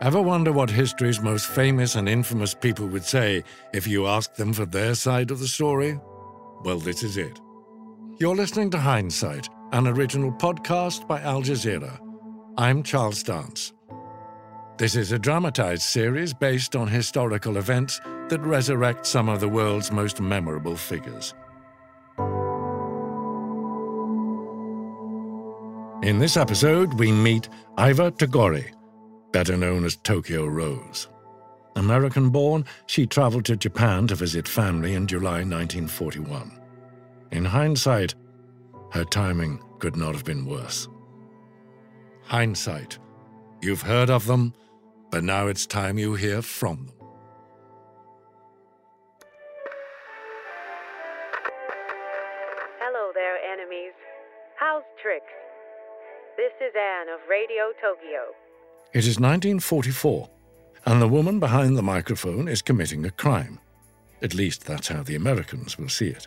Ever wonder what history's most famous and infamous people would say if you asked them for their side of the story? Well, this is it. You're listening to Hindsight, an original podcast by Al Jazeera. I'm Charles Dance. This is a dramatized series based on historical events that resurrect some of the world's most memorable figures. In this episode, we meet Iva Toguri, better known as Tokyo Rose. American born, she traveled to Japan to visit family in July 1941. In hindsight, her timing could not have been worse. Hindsight. You've heard of them, but now it's time you hear from them. Hello there, enemies. How's tricks? This is Anne of Radio Tokyo. It is 1944, and the woman behind the microphone is committing a crime. At least that's how the Americans will see it.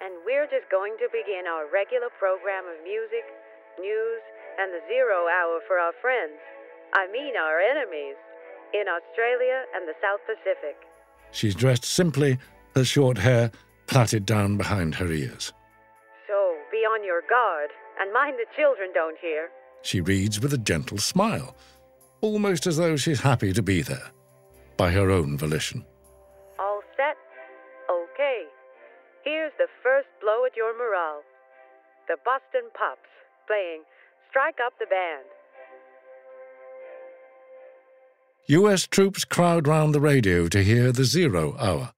And we're just going to begin our regular program of music, news, and the zero hour for our friends. I mean, our enemies. In Australia and the South Pacific. She's dressed simply, her short hair plaited down behind her ears. So be on your guard and mind the children don't hear. She reads with a gentle smile, almost as though she's happy to be there, by her own volition. All set? Okay. Here's the first blow at your morale. The Boston Pops playing Strike Up the Band. US troops crowd round the radio to hear the Zero Hour,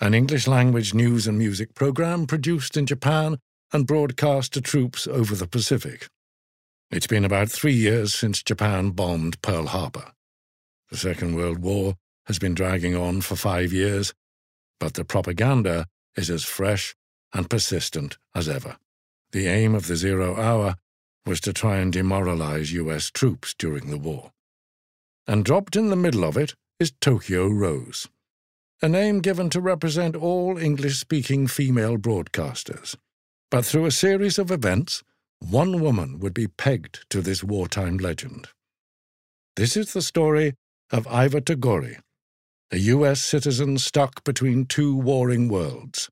an English language news and music program produced in Japan and broadcast to troops over the Pacific. It's been about three years since Japan bombed Pearl Harbor. The Second World War has been dragging on for five years, but the propaganda is as fresh and persistent as ever. The aim of the Zero Hour was to try and demoralize US troops during the war. And dropped in the middle of it is Tokyo Rose, a name given to represent all English speaking female broadcasters. But through a series of events, one woman would be pegged to this wartime legend. This is the story of Iva Toguri, a U.S. citizen stuck between two warring worlds.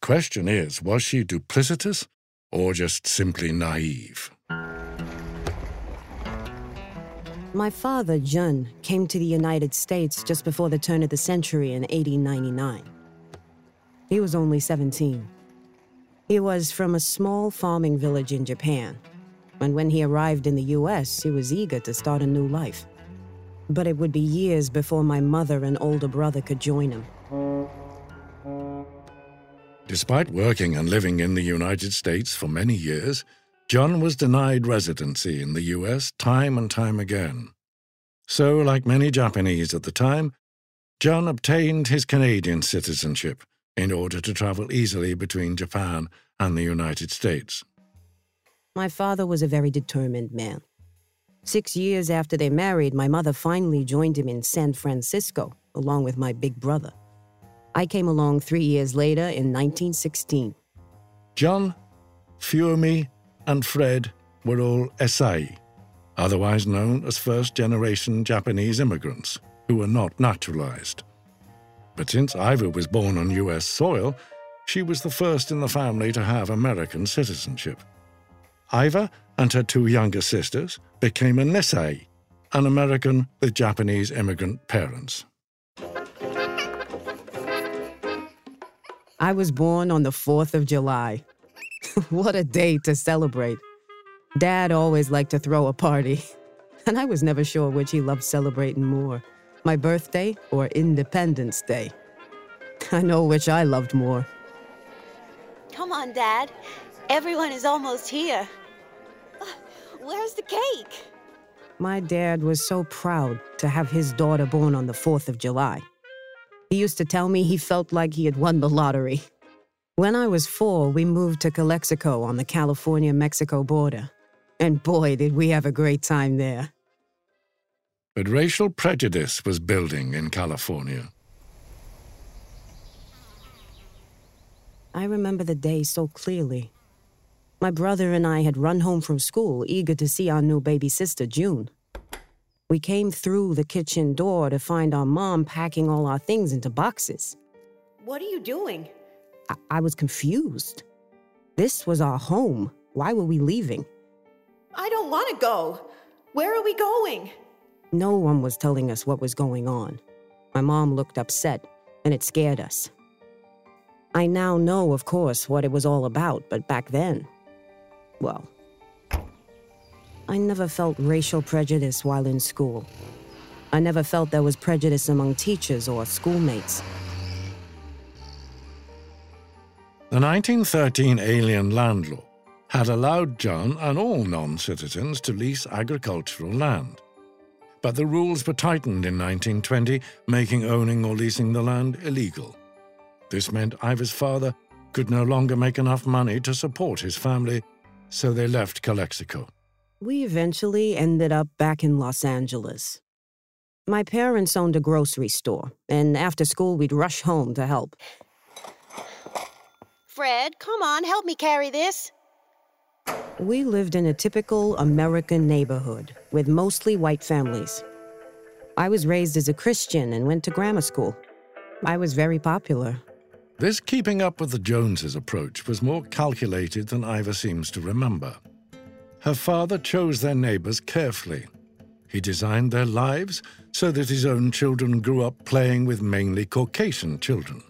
Question is, was she duplicitous or just simply naive? My father, Jun, came to the United States just before the turn of the century in 1899. He was only 17. He was from a small farming village in Japan, and when he arrived in the US, he was eager to start a new life. But it would be years before my mother and older brother could join him. Despite working and living in the United States for many years, John was denied residency in the US time and time again. So, like many Japanese at the time, John obtained his Canadian citizenship in order to travel easily between Japan and the United States. My father was a very determined man. Six years after they married, my mother finally joined him in San Francisco, along with my big brother. I came along three years later in 1916. John, Fumi, and Fred were all Issei, otherwise known as first generation Japanese immigrants who were not naturalized. But since Iva was born on US soil, she was the first in the family to have American citizenship. Iva and her two younger sisters became a Nisei, an American with Japanese immigrant parents. I was born on the 4th of July. what a day to celebrate. Dad always liked to throw a party, and I was never sure which he loved celebrating more my birthday or Independence Day. I know which I loved more. Come on, Dad. Everyone is almost here. Where's the cake? My dad was so proud to have his daughter born on the 4th of July. He used to tell me he felt like he had won the lottery. When I was four, we moved to Calexico on the California Mexico border. And boy, did we have a great time there. But racial prejudice was building in California. I remember the day so clearly. My brother and I had run home from school, eager to see our new baby sister, June. We came through the kitchen door to find our mom packing all our things into boxes. What are you doing? I, I was confused. This was our home. Why were we leaving? I don't want to go. Where are we going? No one was telling us what was going on. My mom looked upset, and it scared us. I now know, of course, what it was all about, but back then, well, I never felt racial prejudice while in school. I never felt there was prejudice among teachers or schoolmates. The 1913 Alien Land Law had allowed John and all non citizens to lease agricultural land. But the rules were tightened in 1920, making owning or leasing the land illegal. This meant Iva's father could no longer make enough money to support his family, so they left Calexico. We eventually ended up back in Los Angeles. My parents owned a grocery store, and after school we'd rush home to help. Fred, come on, help me carry this. We lived in a typical American neighborhood with mostly white families. I was raised as a Christian and went to grammar school. I was very popular. This keeping up with the Joneses approach was more calculated than Iva seems to remember. Her father chose their neighbors carefully. He designed their lives so that his own children grew up playing with mainly Caucasian children.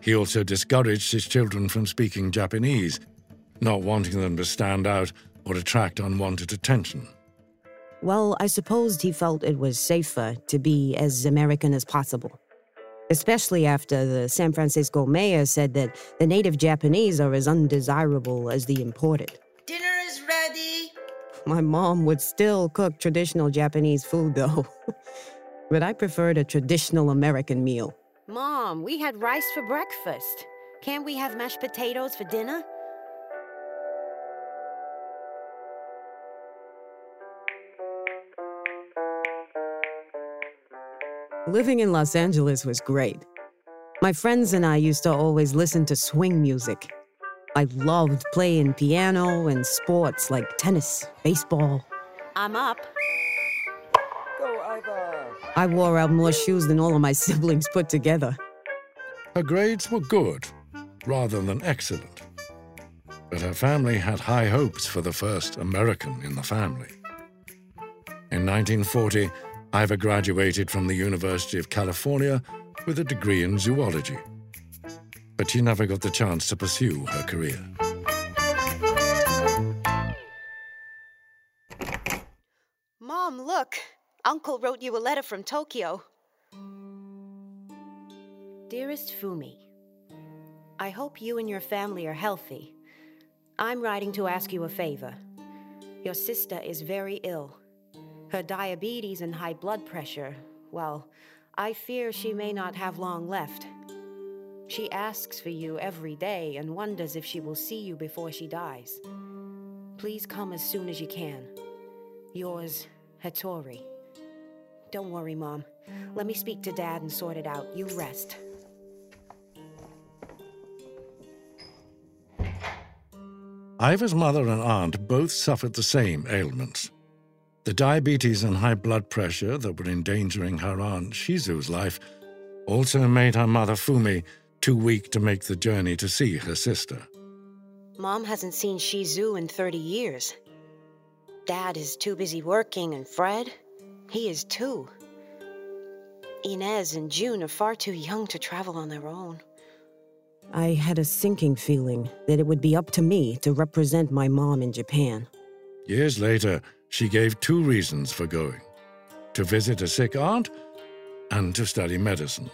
He also discouraged his children from speaking Japanese, not wanting them to stand out or attract unwanted attention. Well, I supposed he felt it was safer to be as American as possible. Especially after the San Francisco mayor said that the native Japanese are as undesirable as the imported. Dinner is ready. My mom would still cook traditional Japanese food, though. but I preferred a traditional American meal. Mom, we had rice for breakfast. Can't we have mashed potatoes for dinner? Living in Los Angeles was great. My friends and I used to always listen to swing music. I loved playing piano and sports like tennis, baseball. I'm up. Go, Iva. I wore out more shoes than all of my siblings put together. Her grades were good, rather than excellent. But her family had high hopes for the first American in the family. In 1940, Iva graduated from the University of California with a degree in zoology. But she never got the chance to pursue her career. Mom, look. Uncle wrote you a letter from Tokyo. Dearest Fumi, I hope you and your family are healthy. I'm writing to ask you a favor. Your sister is very ill. Her diabetes and high blood pressure, well, I fear she may not have long left. She asks for you every day and wonders if she will see you before she dies. Please come as soon as you can. Yours, Hattori. Don't worry, Mom. Let me speak to Dad and sort it out. You rest. Iva's mother and aunt both suffered the same ailments. The diabetes and high blood pressure that were endangering her aunt Shizu's life also made her mother Fumi too weak to make the journey to see her sister. Mom hasn't seen Shizu in 30 years. Dad is too busy working, and Fred, he is too. Inez and June are far too young to travel on their own. I had a sinking feeling that it would be up to me to represent my mom in Japan. Years later, she gave two reasons for going to visit a sick aunt and to study medicine.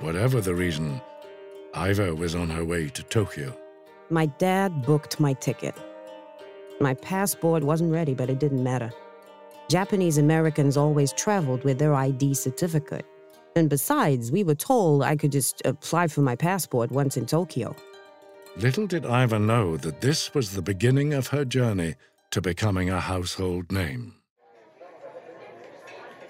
Whatever the reason, Iva was on her way to Tokyo. My dad booked my ticket. My passport wasn't ready, but it didn't matter. Japanese Americans always traveled with their ID certificate. And besides, we were told I could just apply for my passport once in Tokyo. Little did Iva know that this was the beginning of her journey to becoming a household name.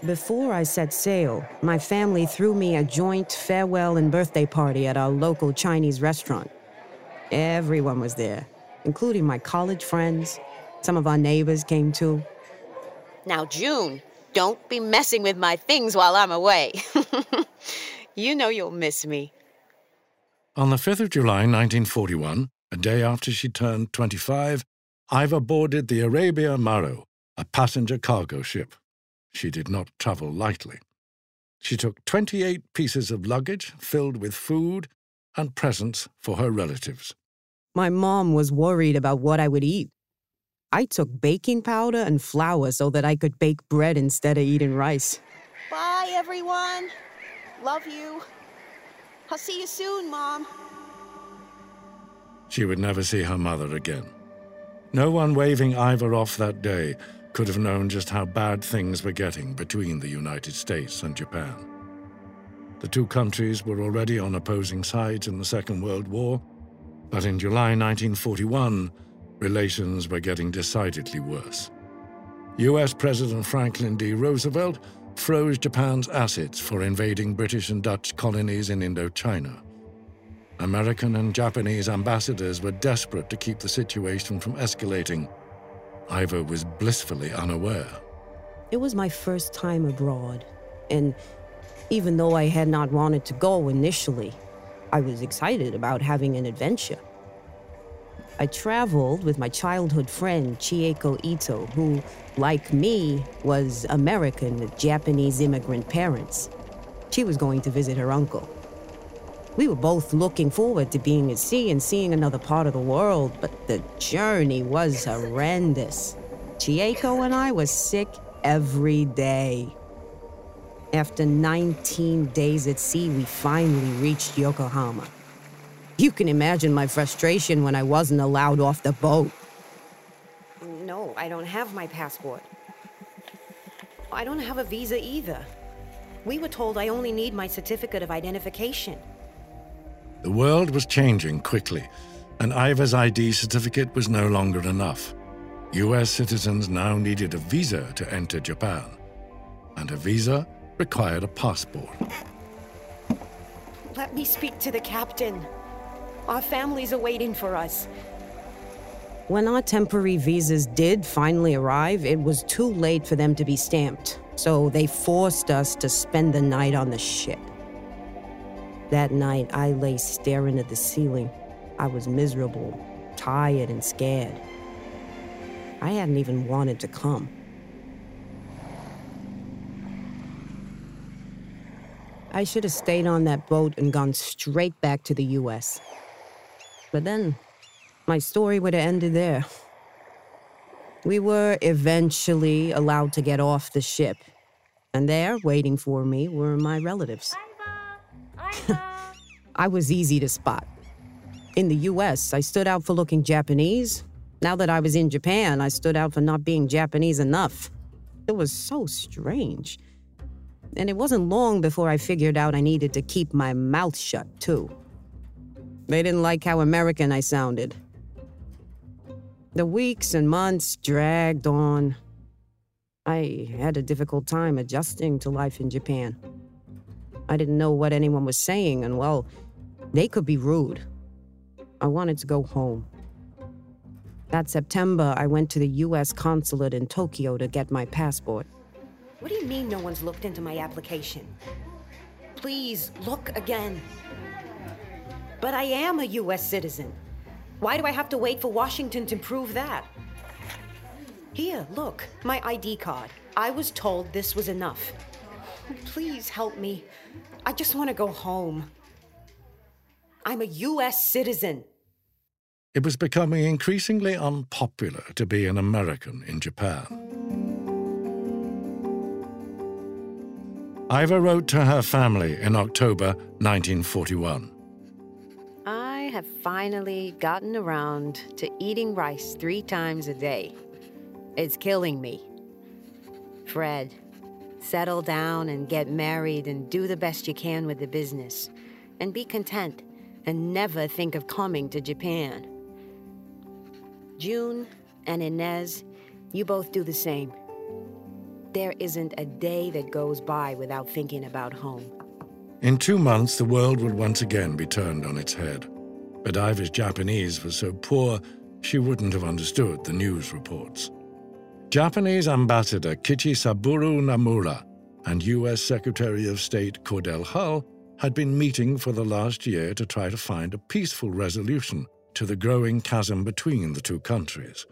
Before I set sail, my family threw me a joint farewell and birthday party at our local Chinese restaurant. Everyone was there, including my college friends. Some of our neighbors came too. Now, June, Don't be messing with my things while I'm away. you know you'll miss me. On the 5th of July 1941, a day after she turned 25, Iva boarded the Arabia Maru, a passenger cargo ship. She did not travel lightly. She took 28 pieces of luggage filled with food and presents for her relatives. My mom was worried about what I would eat. I took baking powder and flour so that I could bake bread instead of eating rice. Bye, everyone. Love you. I'll see you soon, Mom. She would never see her mother again. No one waving Iva off that day could have known just how bad things were getting between the United States and Japan. The two countries were already on opposing sides in the Second World War, but in July 1941, relations were getting decidedly worse. US President Franklin D. Roosevelt froze Japan's assets for invading British and Dutch colonies in Indochina. American and Japanese ambassadors were desperate to keep the situation from escalating. Iva was blissfully unaware. It was my first time abroad, and even though I had not wanted to go initially, I was excited about having an adventure. I traveled with my childhood friend Chieko Ito, who, like me, was American with Japanese immigrant parents. She was going to visit her uncle. We were both looking forward to being at sea and seeing another part of the world, but the journey was horrendous. Chieko and I were sick every day. After 19 days at sea, we finally reached Yokohama. You can imagine my frustration when I wasn't allowed off the boat. No, I don't have my passport. I don't have a visa either. We were told I only need my certificate of identification. The world was changing quickly, and Iva's ID certificate was no longer enough. US citizens now needed a visa to enter Japan, and a visa required a passport. Let me speak to the captain. Our families are waiting for us. When our temporary visas did finally arrive, it was too late for them to be stamped, so they forced us to spend the night on the ship. That night, I lay staring at the ceiling. I was miserable, tired, and scared. I hadn't even wanted to come. I should have stayed on that boat and gone straight back to the US. But then, my story would have ended there. We were eventually allowed to get off the ship, and there, waiting for me, were my relatives. I was easy to spot. In the US, I stood out for looking Japanese. Now that I was in Japan, I stood out for not being Japanese enough. It was so strange. And it wasn't long before I figured out I needed to keep my mouth shut, too. They didn't like how American I sounded. The weeks and months dragged on. I had a difficult time adjusting to life in Japan. I didn't know what anyone was saying, and well, they could be rude. I wanted to go home. That September, I went to the US consulate in Tokyo to get my passport. What do you mean no one's looked into my application? Please look again. But I am a US citizen. Why do I have to wait for Washington to prove that? Here, look, my ID card. I was told this was enough. Please help me. I just want to go home. I'm a US citizen. It was becoming increasingly unpopular to be an American in Japan. Iva wrote to her family in October 1941. I have finally gotten around to eating rice three times a day. It's killing me. Fred, settle down and get married and do the best you can with the business. And be content and never think of coming to Japan. June and Inez, you both do the same. There isn't a day that goes by without thinking about home. In two months, the world would once again be turned on its head. But Iva's Japanese was so poor, she wouldn't have understood the news reports. Japanese Ambassador Kichisaburo Nomura and US Secretary of State Cordell Hull had been meeting for the last year to try to find a peaceful resolution to the growing chasm between the two countries.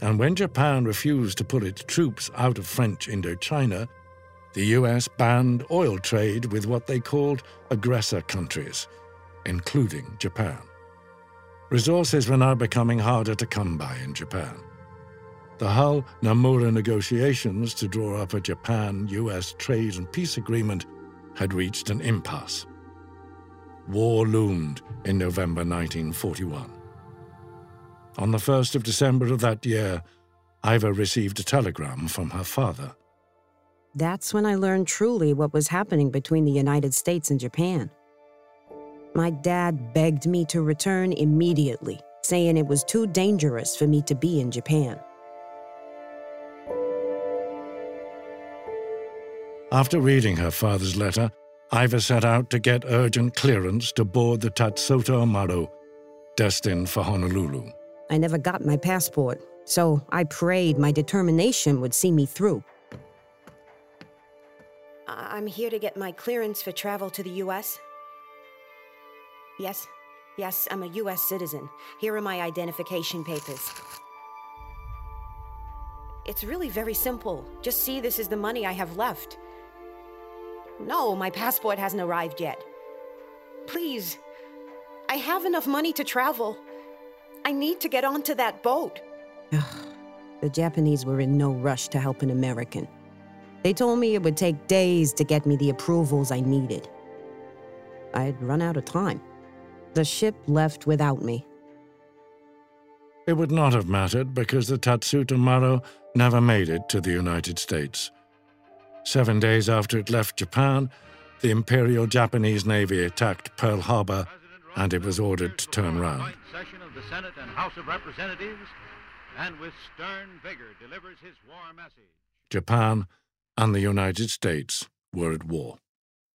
And when Japan refused to pull its troops out of French Indochina, the US banned oil trade with what they called aggressor countries, including Japan. Resources were now becoming harder to come by in Japan. The Hull Nomura negotiations to draw up a Japan US trade and peace agreement had reached an impasse. War loomed in November 1941. On the 1st of December of that year, Iva received a telegram from her father. That's when I learned truly what was happening between the United States and Japan. My dad begged me to return immediately, saying it was too dangerous for me to be in Japan. After reading her father's letter, Iva set out to get urgent clearance to board the Tatsuta Maru, destined for Honolulu. I never got my passport, so I prayed my determination would see me through. I- I'm here to get my clearance for travel to the US. Yes, yes, I'm a US citizen. Here are my identification papers. It's really very simple. Just see this is the money I have left. No, my passport hasn't arrived yet. Please, I have enough money to travel. I need to get onto that boat. The Japanese were in no rush to help an American. They told me it would take days to get me the approvals I needed. I'd run out of time. The ship left without me. It would not have mattered because the Tatsuta Maru never made it to the United States. Seven days after it left Japan, the Imperial Japanese Navy attacked Pearl Harbor and it was ordered to turn round. Session of the Senate and House of Representatives, and with stern vigor delivers his war message. Japan and the United States were at war.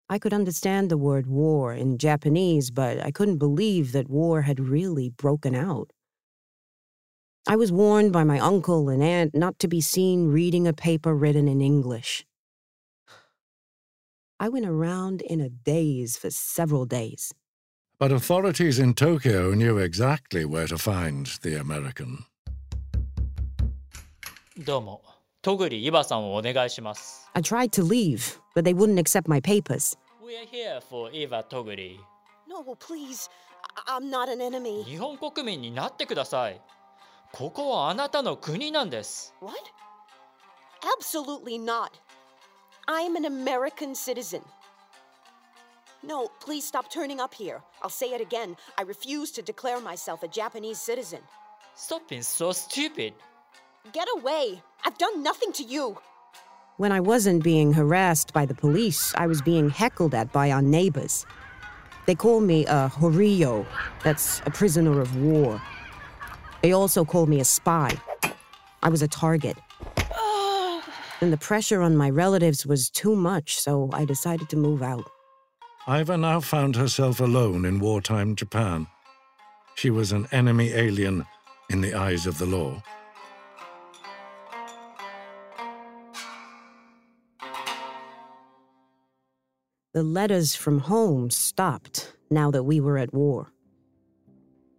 I could understand the word war in Japanese, but I couldn't believe that war had really broken out. I was warned by my uncle and aunt not to be seen reading a paper written in English. I went around in a daze for several days. But authorities in Tokyo knew exactly where to find the American. I tried to leave, but they wouldn't accept my papers. We're here for Iva Toguri. No, please. I'm not an enemy. What? Absolutely not. I'm an American citizen. No, please stop turning up here. I'll say it again. I refuse to declare myself a Japanese citizen. Stop being so stupid. Get away. I've done nothing to you. When I wasn't being harassed by the police, I was being heckled at by our neighbors. They call me a horyo, that's a prisoner of war. They also called me a spy. I was a target. And the pressure on my relatives was too much, so I decided to move out. Iva now found herself alone in wartime Japan. She was an enemy alien in the eyes of the law. The letters from home stopped now that we were at war.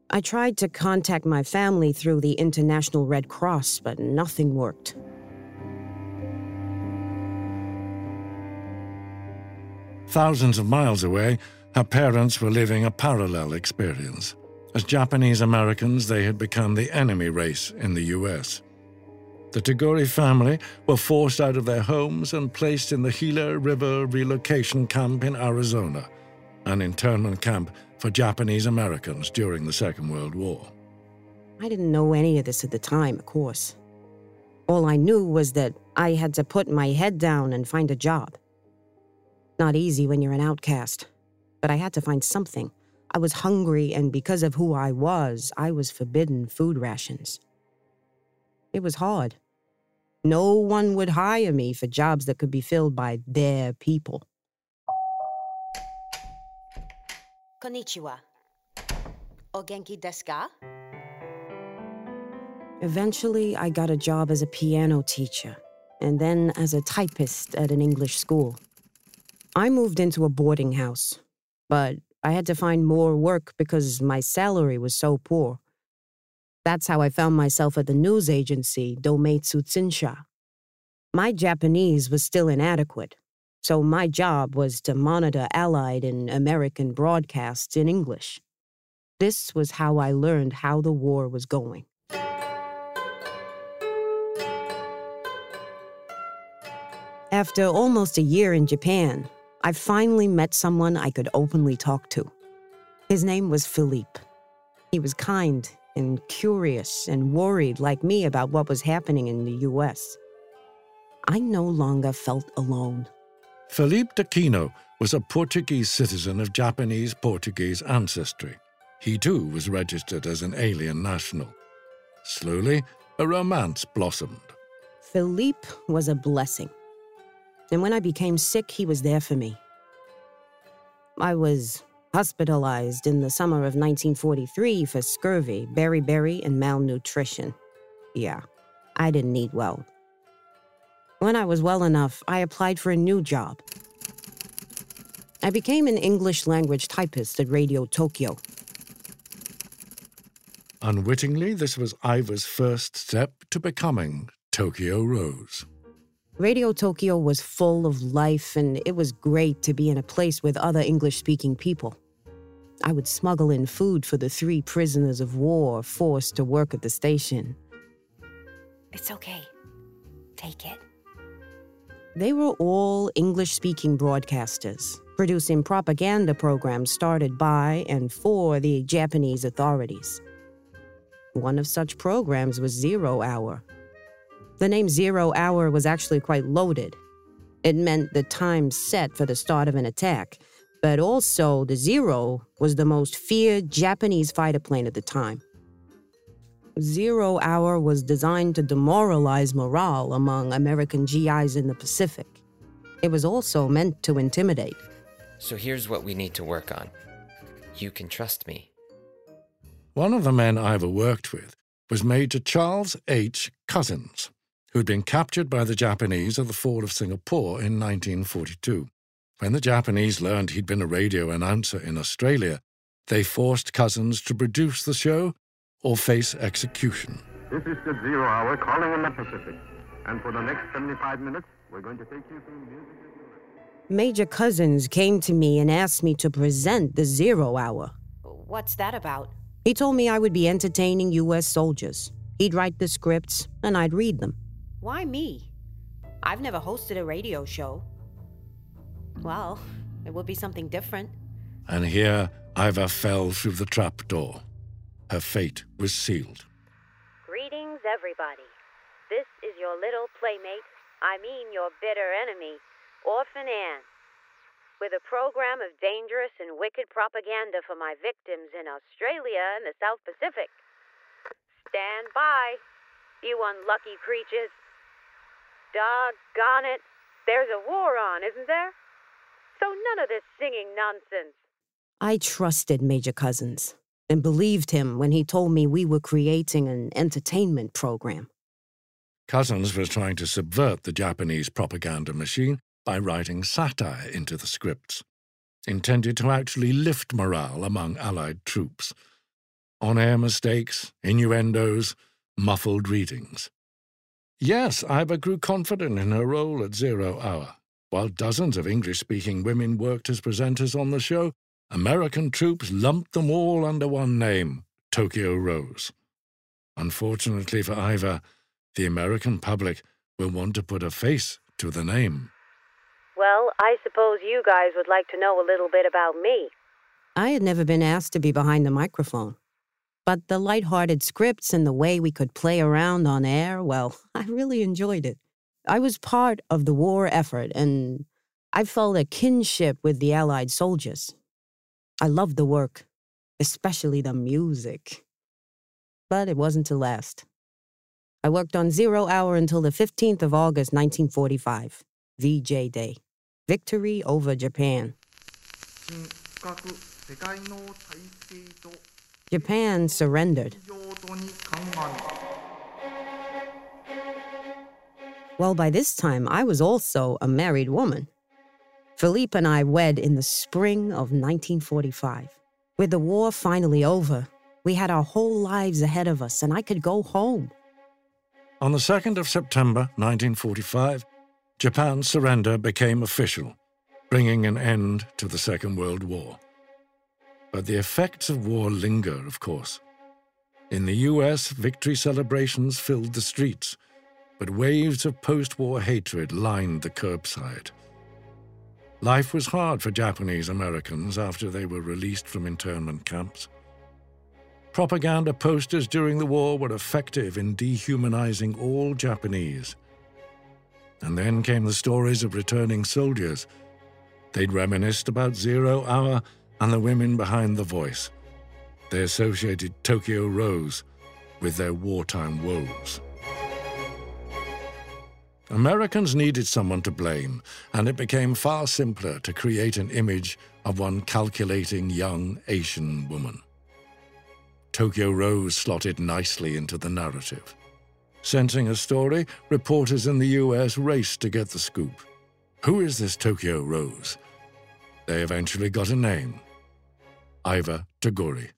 I tried to contact my family through the International Red Cross, but nothing worked. Thousands of miles away, her parents were living a parallel experience. As Japanese Americans, they had become the enemy race in the US. The Toguri family were forced out of their homes and placed in the Gila River Relocation Camp in Arizona, an internment camp for Japanese Americans during the Second World War. I didn't know any of this at the time, of course. All I knew was that I had to put my head down and find a job. Not easy when you're an outcast, but I had to find something. I was hungry, and because of who I was, I was forbidden food rations. It was hard. No one would hire me for jobs that could be filled by their people. Konnichiwa. O genki desu ka? Eventually, I got a job as a piano teacher, and then as a typist at an English school. I moved into a boarding house, but I had to find more work because my salary was so poor. That's how I found myself at the news agency Domei Tsushinsha. My Japanese was still inadequate, so my job was to monitor Allied and American broadcasts in English. This was how I learned how the war was going. After almost a year in Japan, I finally met someone I could openly talk to. His name was Philippe. He was kind and curious and worried like me about what was happening in the US. I no longer felt alone. Philippe d'Aquino was a Portuguese citizen of Japanese Portuguese ancestry. He too was registered as an alien national. Slowly, a romance blossomed. Philippe was a blessing. And when I became sick, he was there for me. I was hospitalized in the summer of 1943 for scurvy, beriberi, and malnutrition. Yeah, I didn't eat well. When I was well enough, I applied for a new job. I became an English language typist at Radio Tokyo. Unwittingly, this was Iva's first step to becoming Tokyo Rose. Radio Tokyo was full of life, and it was great to be in a place with other English speaking people. I would smuggle in food for the three prisoners of war forced to work at the station. It's okay. Take it. They were all English speaking broadcasters, producing propaganda programs started by and for the Japanese authorities. One of such programs was Zero Hour. The name Zero Hour was actually quite loaded. It meant the time set for the start of an attack, but also the Zero was the most feared Japanese fighter plane at the time. Zero Hour was designed to demoralize morale among American GIs in the Pacific. It was also meant to intimidate. So here's what we need to work on. You can trust me. One of the men Iva worked with was Major Charles H. Cousens, who'd been captured by the Japanese at the fall of Singapore in 1942. When the Japanese learned he'd been a radio announcer in Australia, they forced Cousens to produce the show or face execution. This is the Zero Hour calling in the Pacific. And for the next 75 minutes, we're going to take you through music. Major Cousens came to me and asked me to present the Zero Hour. What's that about? He told me I would be entertaining U.S. soldiers. He'd write the scripts, and I'd read them. Why me? I've never hosted a radio show. Well, it would be something different. And here Iva fell through the trapdoor. Her fate was sealed. Greetings, everybody. This is your little playmate, I mean your bitter enemy, Orphan Anne, with a program of dangerous and wicked propaganda for my victims in Australia and the South Pacific. Stand by, you unlucky creatures. Doggone it. There's a war on, isn't there? So none of this singing nonsense. I trusted Major Cousens and believed him when he told me we were creating an entertainment program. Cousens was trying to subvert the Japanese propaganda machine by writing satire into the scripts, intended to actually lift morale among Allied troops. On air mistakes, innuendos, muffled readings. Yes, Iva grew confident in her role at Zero Hour. While dozens of English speaking women worked as presenters on the show, American troops lumped them all under one name Tokyo Rose. Unfortunately for Iva, the American public will want to put a face to the name. Well, I suppose you guys would like to know a little bit about me. I had never been asked to be behind the microphone. But the light-hearted scripts and the way we could play around on air, well, I really enjoyed it. I was part of the war effort, and I felt a kinship with the Allied soldiers. I loved the work, especially the music. But it wasn't to last. I worked on Zero Hour until the 15th of August, 1945, VJ Day. Victory over Japan. Japan surrendered. Well, by this time, I was also a married woman. Philippe and I wed in the spring of 1945. With the war finally over, we had our whole lives ahead of us, and I could go home. On the 2nd of September 1945, Japan's surrender became official, bringing an end to the Second World War. But the effects of war linger, of course. In the US, victory celebrations filled the streets, but waves of post war hatred lined the curbside. Life was hard for Japanese Americans after they were released from internment camps. Propaganda posters during the war were effective in dehumanizing all Japanese. And then came the stories of returning soldiers. They'd reminisced about Zero Hour and the women behind the voice. They associated Tokyo Rose with their wartime woes. Americans needed someone to blame, and it became far simpler to create an image of one calculating young Asian woman. Tokyo Rose slotted nicely into the narrative. Sensing a story, reporters in the US raced to get the scoop. Who is this Tokyo Rose? They eventually got a name Iva Toguri.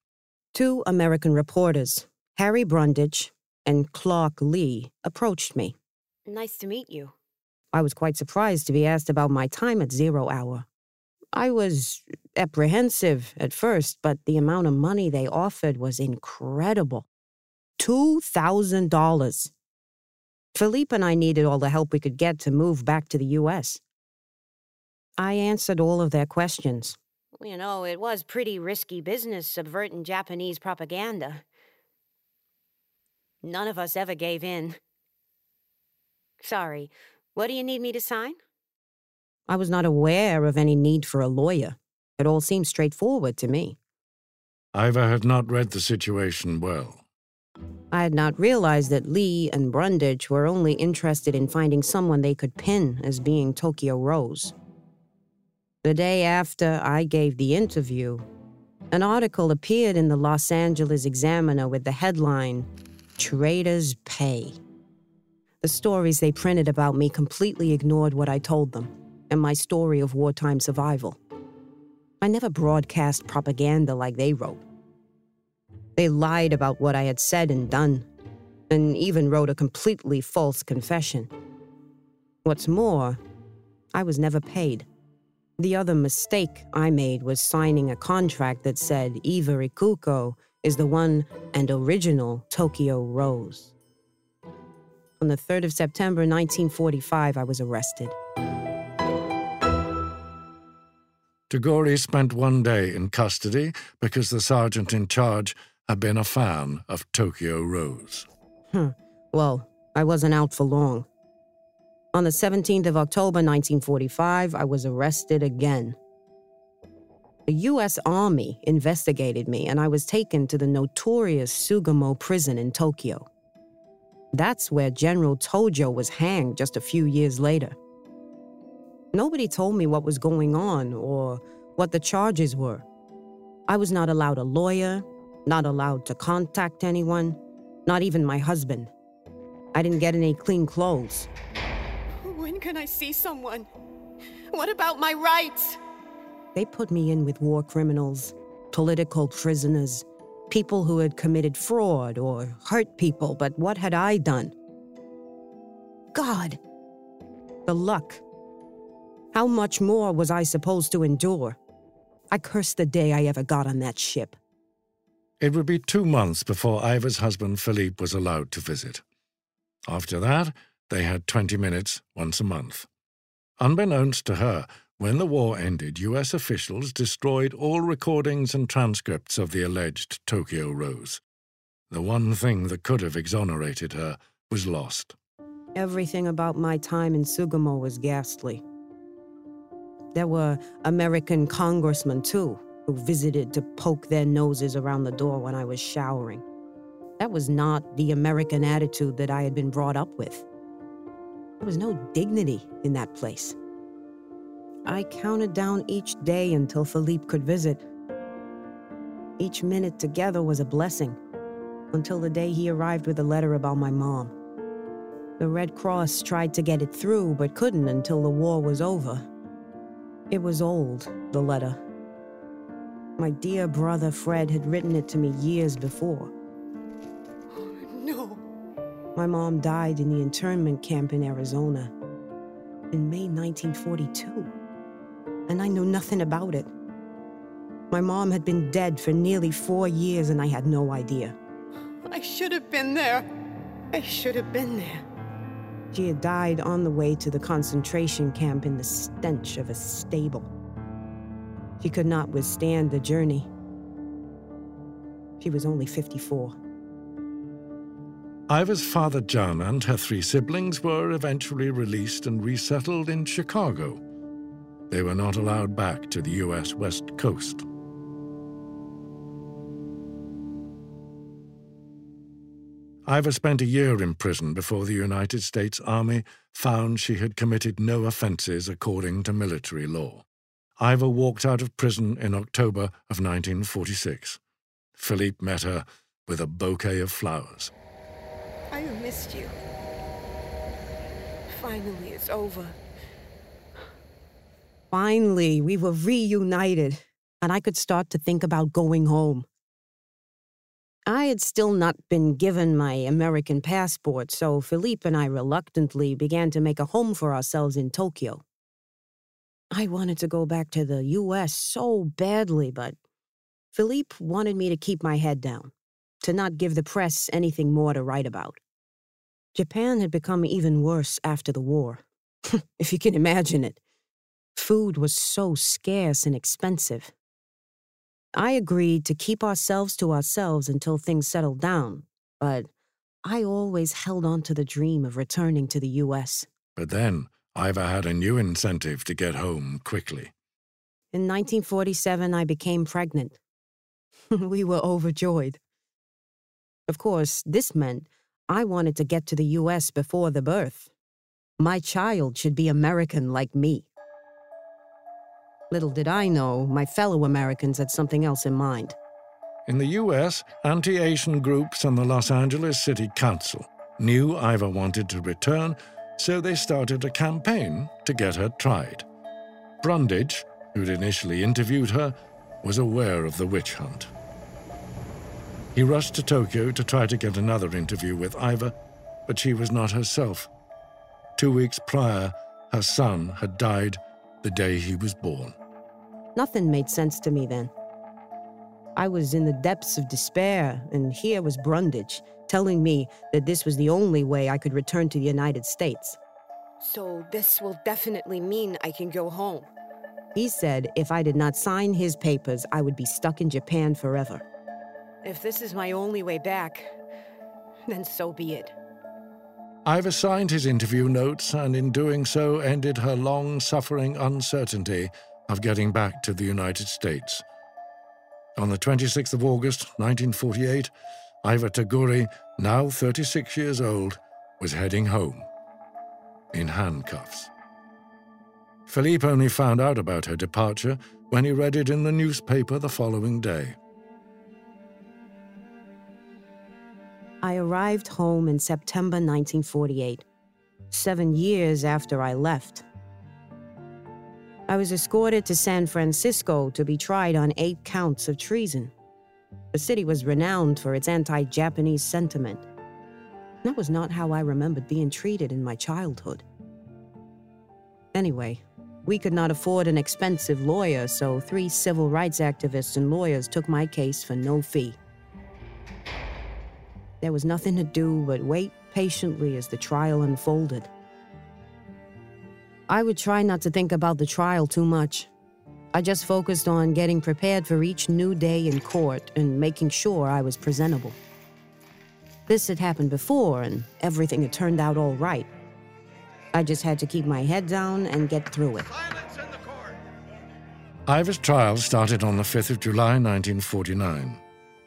Two American reporters, Harry Brundage and Clark Lee, approached me. Nice to meet you. I was quite surprised to be asked about my time at Zero Hour. I was apprehensive at first, but the amount of money they offered was incredible. $2,000. Philippe and I needed all the help we could get to move back to the U.S. I answered all of their questions. You know, it was pretty risky business subverting Japanese propaganda. None of us ever gave in. Sorry, what do you need me to sign? I was not aware of any need for a lawyer. It all seemed straightforward to me. Iva had not read the situation well. I had not realized that Lee and Brundage were only interested in finding someone they could pin as being Tokyo Rose. The day after I gave the interview, an article appeared in the Los Angeles Examiner with the headline Traitors Pay. The stories they printed about me completely ignored what I told them and my story of wartime survival. I never broadcast propaganda like they wrote. They lied about what I had said and done, and even wrote a completely false confession. What's more, I was never paid. The other mistake I made was signing a contract that said Iva Ikuko is the one and original Tokyo Rose. On the 3rd of September 1945, I was arrested. Toguri spent one day in custody because the sergeant in charge had been a fan of Tokyo Rose. Hmm. Well, I wasn't out for long. On the 17th of October 1945, I was arrested again. The U.S. Army investigated me, and I was taken to the notorious Sugamo prison in Tokyo. That's where General Tojo was hanged just a few years later. Nobody told me what was going on or what the charges were. I was not allowed a lawyer, not allowed to contact anyone, not even my husband. I didn't get any clean clothes. When can I see someone? What about my rights? They put me in with war criminals, political prisoners, people who had committed fraud or hurt people, but what had I done? God, the luck. How much more was I supposed to endure? I cursed the day I ever got on that ship. It would be two months before Iva's husband Philippe was allowed to visit. After that, they had 20 minutes once a month. Unbeknownst to her, when the war ended, US officials destroyed all recordings and transcripts of the alleged Tokyo Rose. The one thing that could have exonerated her was lost. Everything about my time in Sugamo was ghastly. There were American congressmen, too, who visited to poke their noses around the door when I was showering. That was not the American attitude that I had been brought up with. There was no dignity in that place. I counted down each day until Philippe could visit. Each minute together was a blessing, until the day he arrived with a letter about my mom. The Red Cross tried to get it through, but couldn't until the war was over. It was old, the letter. My dear brother Fred had written it to me years before. My mom died in the internment camp in Arizona in May 1942, and I know nothing about it. My mom had been dead for nearly four years, and I had no idea. I should have been there. I should have been there. She had died on the way to the concentration camp in the stench of a stable. She could not withstand the journey. She was only 54. Iva's father, John, and her three siblings were eventually released and resettled in Chicago. They were not allowed back to the U.S. West Coast. Iva spent a year in prison before the United States Army found she had committed no offenses according to military law. Iva walked out of prison in October of 1946. Philippe met her with a bouquet of flowers. I have missed you. Finally, it's over. Finally, we were reunited, and I could start to think about going home. I had still not been given my American passport, so Philippe and I reluctantly began to make a home for ourselves in Tokyo. I wanted to go back to the US so badly, but Philippe wanted me to keep my head down, to not give the press anything more to write about. Japan had become even worse after the war, if you can imagine it. Food was so scarce and expensive. I agreed to keep ourselves to ourselves until things settled down, but I always held on to the dream of returning to the U.S. But then, Iva had a new incentive to get home quickly. In 1947, I became pregnant. we were overjoyed. Of course, this meant I wanted to get to the U.S. before the birth. My child should be American like me. Little did I know, my fellow Americans had something else in mind. In the U.S., anti Asian groups and the Los Angeles City Council knew Iva wanted to return, so they started a campaign to get her tried. Brundage, who'd initially interviewed her, was aware of the witch hunt. He rushed to Tokyo to try to get another interview with Iva, but she was not herself. Two weeks prior, her son had died the day he was born. Nothing made sense to me then. I was in the depths of despair, and here was Brundage telling me that this was the only way I could return to the United States. So this will definitely mean I can go home. He said if I did not sign his papers, I would be stuck in Japan forever. If this is my only way back, then so be it. Iva signed his interview notes and, in doing so, ended her long suffering uncertainty of getting back to the United States. On the 26th of August, 1948, Iva Toguri, now 36 years old, was heading home in handcuffs. Philippe only found out about her departure when he read it in the newspaper the following day. I arrived home in September 1948, seven years after I left. I was escorted to San Francisco to be tried on eight counts of treason. The city was renowned for its anti Japanese sentiment. That was not how I remembered being treated in my childhood. Anyway, we could not afford an expensive lawyer, so three civil rights activists and lawyers took my case for no fee. There was nothing to do but wait patiently as the trial unfolded. I would try not to think about the trial too much. I just focused on getting prepared for each new day in court and making sure I was presentable. This had happened before, and everything had turned out all right. I just had to keep my head down and get through it. Iva's trial started on the 5th of July 1949.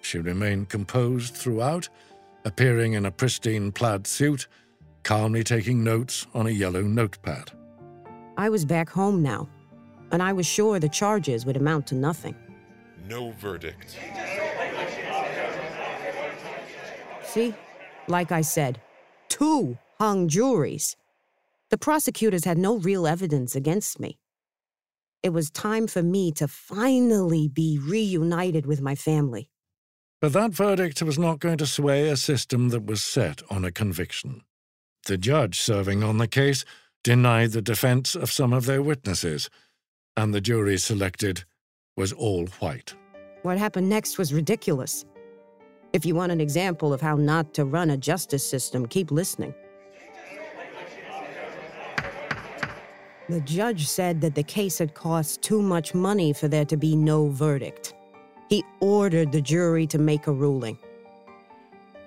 She remained composed throughout, appearing in a pristine plaid suit, calmly taking notes on a yellow notepad. I was back home now, and I was sure the charges would amount to nothing. No verdict. See? Like I said, two hung juries. The prosecutors had no real evidence against me. It was time for me to finally be reunited with my family. But that verdict was not going to sway a system that was set on a conviction. The judge serving on the case denied the defense of some of their witnesses, and the jury selected was all white. What happened next was ridiculous. If you want an example of how not to run a justice system, keep listening. The judge said that the case had cost too much money for there to be no verdict. He ordered the jury to make a ruling.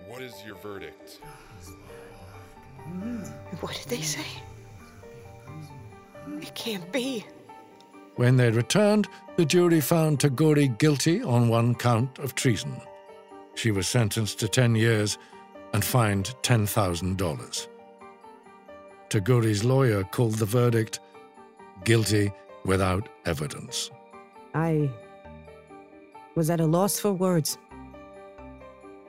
What is your verdict? What did they say? It can't be. When they returned, the jury found Toguri guilty on one count of treason. She was sentenced to 10 years and fined $10,000. Toguri's lawyer called the verdict guilty without evidence. I was at a loss for words.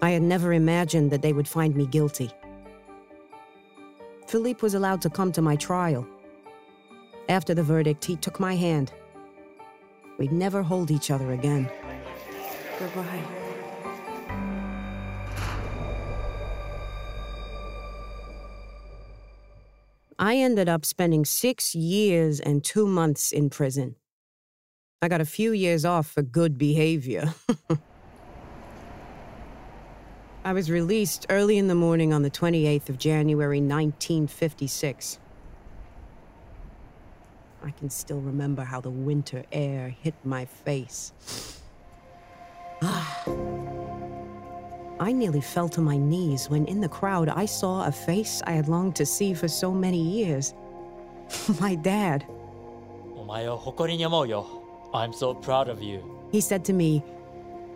I had never imagined that they would find me guilty. Philippe was allowed to come to my trial. After the verdict, he took my hand. We'd never hold each other again. Goodbye. I ended up spending six years and two months in prison. I got a few years off for good behavior. I was released early in the morning on the 28th of January 1956. I can still remember how the winter air hit my face. I nearly fell to my knees when in the crowd I saw a face I had longed to see for so many years. my dad. お前を誇りに思うよ。 I'm so proud of you. He said to me,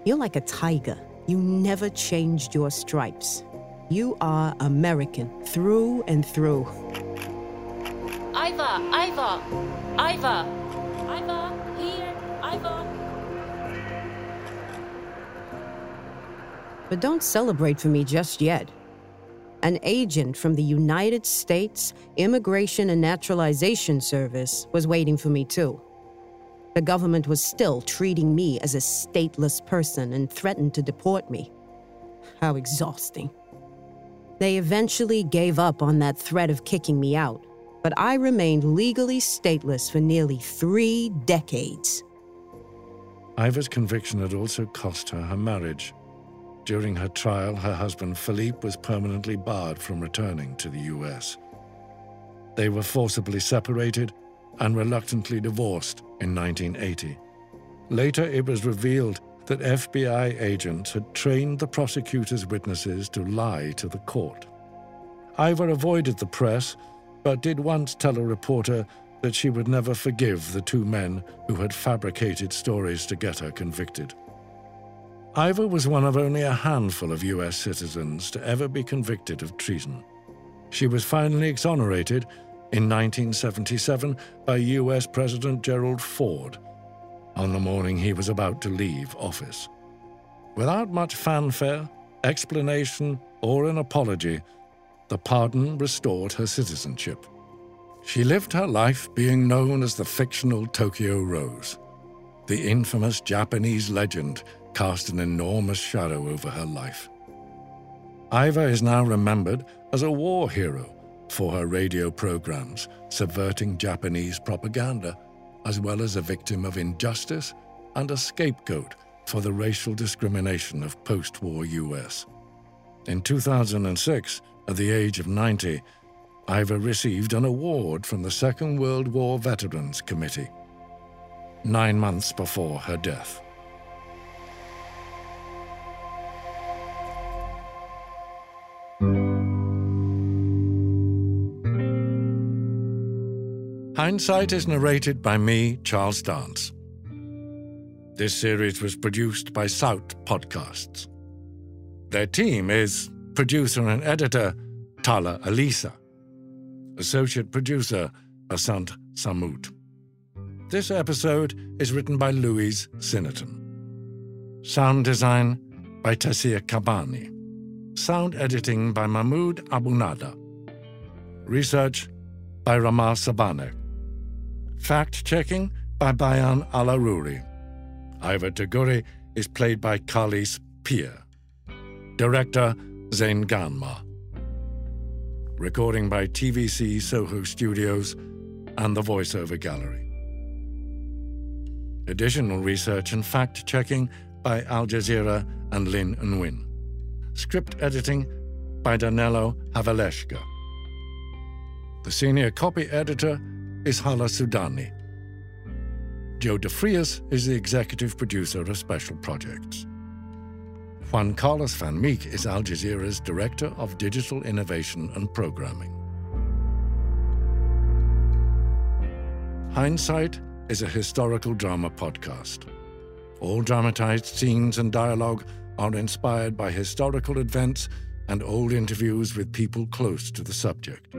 You're like a tiger. You never changed your stripes. You are American through and through. Iva, Iva, Iva, Iva, here, Iva. But don't celebrate for me just yet. An agent from the United States Immigration and Naturalization Service was waiting for me too. The government was still treating me as a stateless person and threatened to deport me. How exhausting. They eventually gave up on that threat of kicking me out, but I remained legally stateless for nearly three decades. Iva's conviction had also cost her her marriage. During her trial, her husband Philippe was permanently barred from returning to the US. They were forcibly separated and reluctantly divorced in 1980. Later, it was revealed that FBI agents had trained the prosecutor's witnesses to lie to the court. Iva avoided the press, but did once tell a reporter that she would never forgive the two men who had fabricated stories to get her convicted. Iva was one of only a handful of US citizens to ever be convicted of treason. She was finally exonerated in 1977 by US President Gerald Ford on the morning he was about to leave office. Without much fanfare, explanation, or an apology, the pardon restored her citizenship. She lived her life being known as the fictional Tokyo Rose. The infamous Japanese legend cast an enormous shadow over her life. Iva is now remembered as a war hero for her radio programs subverting Japanese propaganda, as well as a victim of injustice and a scapegoat for the racial discrimination of post war US. In 2006, at the age of 90, Iva received an award from the Second World War Veterans Committee, nine months before her death. Hindsight is narrated by me, Charles Dance. This series was produced by Sout Podcasts. Their team is producer and editor Tala Alisa, associate producer Asant Samut. This episode is written by Louise Sinnerton. Sound design by Tessia Kabani. Sound editing by Mahmoud Abunada. Research by Ramar Sabanek. Fact checking by Bayan Alaruri. Iva Toguri is played by Kalis Pir. Director Zain Ganma. Recording by TVC Soho Studios and the Voiceover Gallery. Additional research and fact checking by Al Jazeera and Lin Nguyen. Script editing by Danilo Havaleshka. The senior copy editor is Hala Sudani. Joe DeFrias is the executive producer of special projects. Juan Carlos Van Meek is Al Jazeera's Director of Digital Innovation and Programming. Hindsight is a historical drama podcast. All dramatized scenes and dialogue are inspired by historical events and old interviews with people close to the subject.